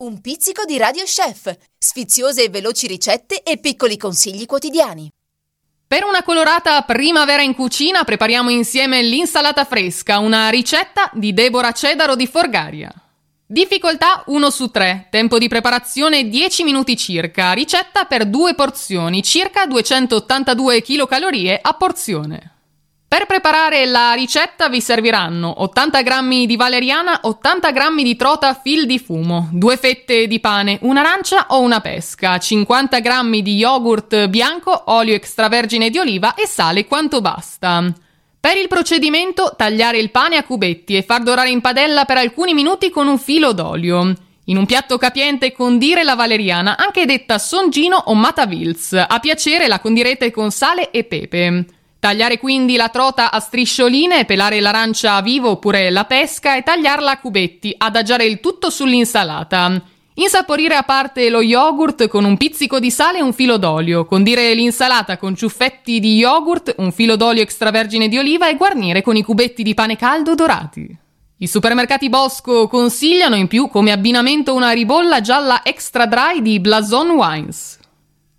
Un pizzico di Radio Chef, sfiziose e veloci ricette e piccoli consigli quotidiani. Per una colorata primavera in cucina prepariamo insieme l'insalata fresca, una ricetta di Deborah Cedaro di Forgaria. Difficoltà 1 su 3, tempo di preparazione 10 minuti circa, ricetta per due porzioni, circa 282 kcal a porzione. Per preparare la ricetta vi serviranno 80 g di valeriana, 80 g di trota fil di fumo, due fette di pane, un'arancia o una pesca, 50 g di yogurt bianco, olio extravergine di oliva e sale quanto basta. Per il procedimento tagliare il pane a cubetti e far dorare in padella per alcuni minuti con un filo d'olio. In un piatto capiente condire la valeriana, anche detta songino o matavils. A piacere la condirete con sale e pepe. Tagliare quindi la trota a striscioline, pelare l'arancia a vivo oppure la pesca e tagliarla a cubetti, adagiare il tutto sull'insalata. Insaporire a parte lo yogurt con un pizzico di sale e un filo d'olio, condire l'insalata con ciuffetti di yogurt, un filo d'olio extravergine di oliva e guarnire con i cubetti di pane caldo dorati. I supermercati Bosco consigliano in più come abbinamento una ribolla gialla extra dry di Blason Wines.